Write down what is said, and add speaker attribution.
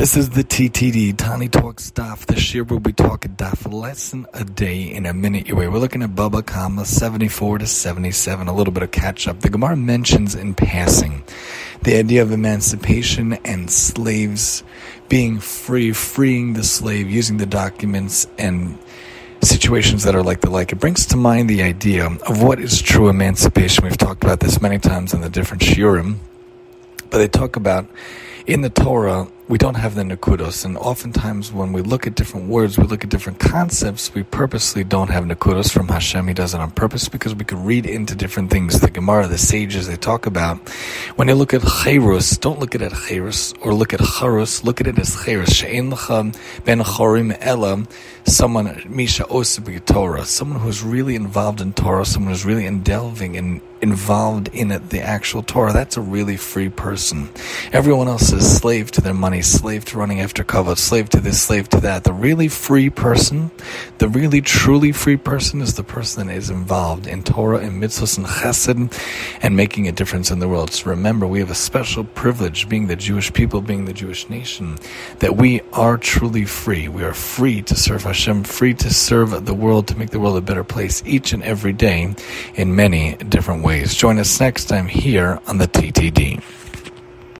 Speaker 1: This is the TTD, Tani Talks Daf, the shiur where we talk a daf lesson a day in a minute your way. We're looking at Baba Kama 74 to 77, a little bit of catch up. The Gemara mentions in passing the idea of emancipation and slaves being free, freeing the slave, using the documents and situations that are like the like. It brings to mind the idea of what is true emancipation. We've talked about this many times in the different shiurim, but they talk about in the Torah, we don't have the Nakudos, and oftentimes when we look at different words, we look at different concepts, we purposely don't have Nakudos from Hashem. He does it on purpose because we could read into different things. The Gemara, the sages, they talk about when you look at Chayrus, don't look at it Chayrus or look at Charus, look at it as Chayrus. She'en Lecha ben Chorim Ela, someone, Misha Osib Torah, someone who's really involved in Torah, someone who's really in delving and involved in it, the actual Torah, that's a really free person. Everyone else is slave to their money, slave to running after cover, slave to this, slave to that. The really free person, the really truly free person is the person that is involved in Torah and mitzvahs and chesed and making a difference in the world. So remember, we have a special privilege being the Jewish people, being the Jewish nation, that we are truly free. We are free to serve Hashem, free to serve the world, to make the world a better place each and every day in many different ways. Join us next time here on the TTD.